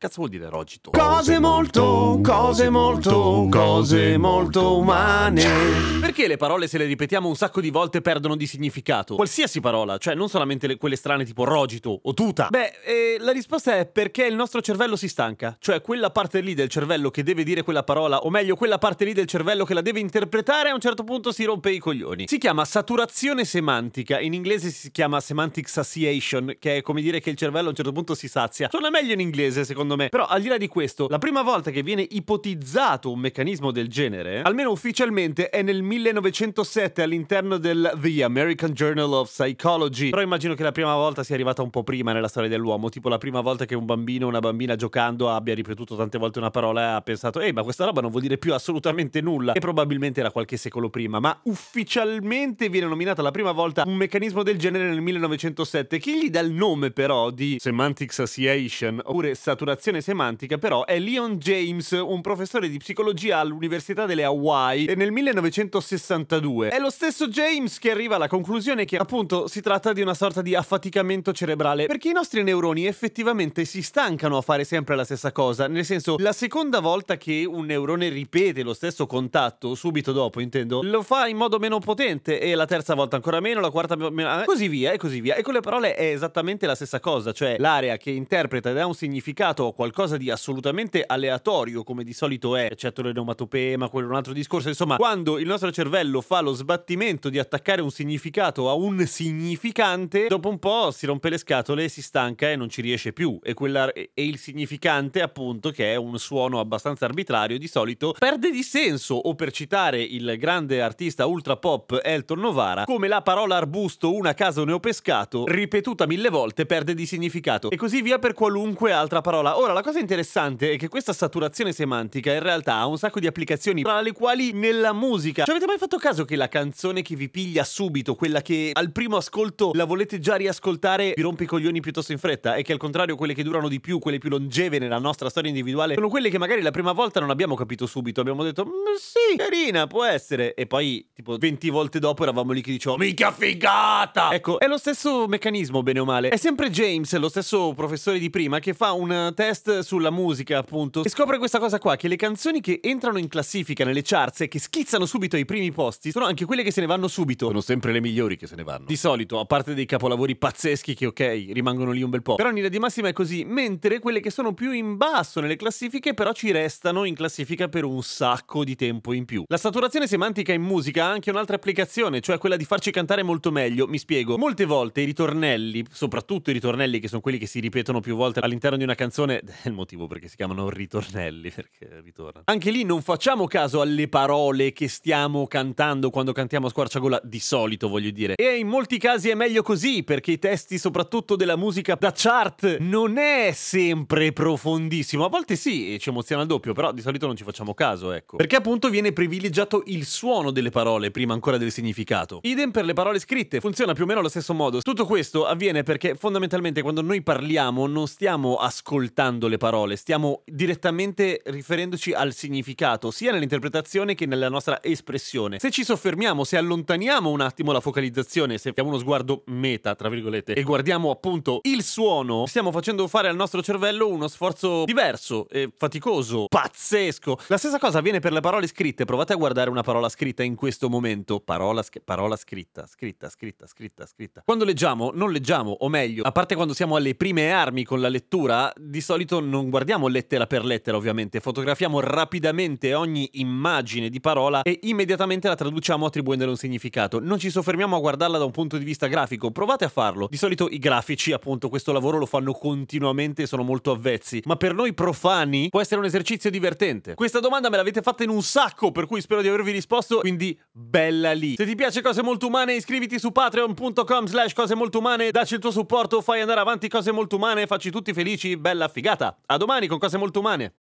Cazzo vuol dire rogito? Cose molto, cose molto, cose molto umane. Perché le parole se le ripetiamo un sacco di volte perdono di significato? Qualsiasi parola, cioè non solamente le- quelle strane tipo rogito o tuta. Beh, eh, la risposta è perché il nostro cervello si stanca. Cioè quella parte lì del cervello che deve dire quella parola, o meglio quella parte lì del cervello che la deve interpretare, a un certo punto si rompe i coglioni. Si chiama saturazione semantica, in inglese si chiama semantic satiation, che è come dire che il cervello a un certo punto si sazia. Suona meglio in inglese secondo me. Però al di là di questo, la prima volta che viene ipotizzato un meccanismo del genere, almeno ufficialmente, è nel 1907 all'interno del The American Journal of Psychology. Però immagino che la prima volta sia arrivata un po' prima nella storia dell'uomo, tipo la prima volta che un bambino o una bambina giocando abbia ripetuto tante volte una parola e ha pensato "Ehi, ma questa roba non vuol dire più assolutamente nulla". E probabilmente era qualche secolo prima, ma ufficialmente viene nominata la prima volta un meccanismo del genere nel 1907. Chi gli dà il nome però di semantic satiation oppure saturazione semantica però è Leon James, un professore di psicologia all'Università delle Hawaii e nel 1962. È lo stesso James che arriva alla conclusione che appunto si tratta di una sorta di affaticamento cerebrale perché i nostri neuroni effettivamente si stancano a fare sempre la stessa cosa, nel senso la seconda volta che un neurone ripete lo stesso contatto, subito dopo intendo, lo fa in modo meno potente e la terza volta ancora meno, la quarta meno, così via e così via. E con le parole è esattamente la stessa cosa, cioè l'area che interpreta e dà un significato qualcosa di assolutamente aleatorio come di solito è, eccetto l'enomatopee, ma quello è un altro discorso, insomma, quando il nostro cervello fa lo sbattimento di attaccare un significato a un significante, dopo un po' si rompe le scatole, si stanca e non ci riesce più. E, quella, e il significante appunto che è un suono abbastanza arbitrario di solito perde di senso o per citare il grande artista ultra pop Elton Novara come la parola arbusto una casa ne ho pescato ripetuta mille volte perde di significato. E così via per qualunque altra parola ora la cosa interessante è che questa saturazione semantica in realtà ha un sacco di applicazioni tra le quali nella musica. Ci avete mai fatto caso che la canzone che vi piglia subito quella che al primo ascolto la volete già riascoltare vi rompe i coglioni piuttosto in fretta? E che al contrario quelle che durano di più quelle più longeve nella nostra storia individuale sono quelle che magari la prima volta non abbiamo capito subito. Abbiamo detto "Mm, sì carina può essere. E poi tipo 20 volte dopo eravamo lì che dicevamo mica figata! Ecco è lo stesso meccanismo bene o male. È sempre James lo stesso professore di prima che fa un test sulla musica appunto. E scopre questa cosa qua che le canzoni che entrano in classifica nelle charts e che schizzano subito ai primi posti sono anche quelle che se ne vanno subito. Sono sempre le migliori che se ne vanno. Di solito a parte dei capolavori pazzeschi che ok rimangono lì un bel po' però in linea di massima è così mentre quelle che sono più in basso nelle classifiche però ci restano in classifica per un sacco di tempo in più. La saturazione semantica in musica ha anche un'altra applicazione cioè quella di farci cantare molto meglio. Mi spiego. Molte volte i ritornelli soprattutto i ritornelli che sono quelli che si ripetono più volte all'interno di una canzone è il motivo perché si chiamano ritornelli perché ritornano. Anche lì non facciamo caso alle parole che stiamo cantando quando cantiamo a squarciagola di solito voglio dire. E in molti casi è meglio così perché i testi soprattutto della musica da chart non è sempre profondissimo. A volte sì ci emoziona il doppio però di solito non ci facciamo caso ecco. Perché appunto viene privilegiato il suono delle parole prima ancora del significato. Idem per le parole scritte funziona più o meno allo stesso modo. Tutto questo avviene perché fondamentalmente quando noi parliamo non stiamo ascoltando le parole stiamo direttamente riferendoci al significato sia nell'interpretazione che nella nostra espressione. Se ci soffermiamo se allontaniamo un attimo la focalizzazione se abbiamo uno sguardo meta tra virgolette e guardiamo appunto il suono stiamo facendo fare al nostro cervello uno sforzo diverso e faticoso pazzesco. La stessa cosa avviene per le parole scritte. Provate a guardare una parola scritta in questo momento. Parola, sch- parola scritta scritta scritta scritta scritta. Quando leggiamo non leggiamo o meglio a parte quando siamo alle prime armi con la lettura di solito non guardiamo lettera per lettera, ovviamente, fotografiamo rapidamente ogni immagine di parola e immediatamente la traduciamo attribuendole un significato. Non ci soffermiamo a guardarla da un punto di vista grafico, provate a farlo. Di solito i grafici, appunto, questo lavoro lo fanno continuamente e sono molto avvezzi, ma per noi profani può essere un esercizio divertente. Questa domanda me l'avete fatta in un sacco, per cui spero di avervi risposto, quindi bella lì. Se ti piace Cose Molto Umane, iscriviti su patreon.com slash cose molto umane, dacci il tuo supporto, fai andare avanti Cose Molto Umane, facci tutti felici, bella figata. A domani con Cose Molto Umane.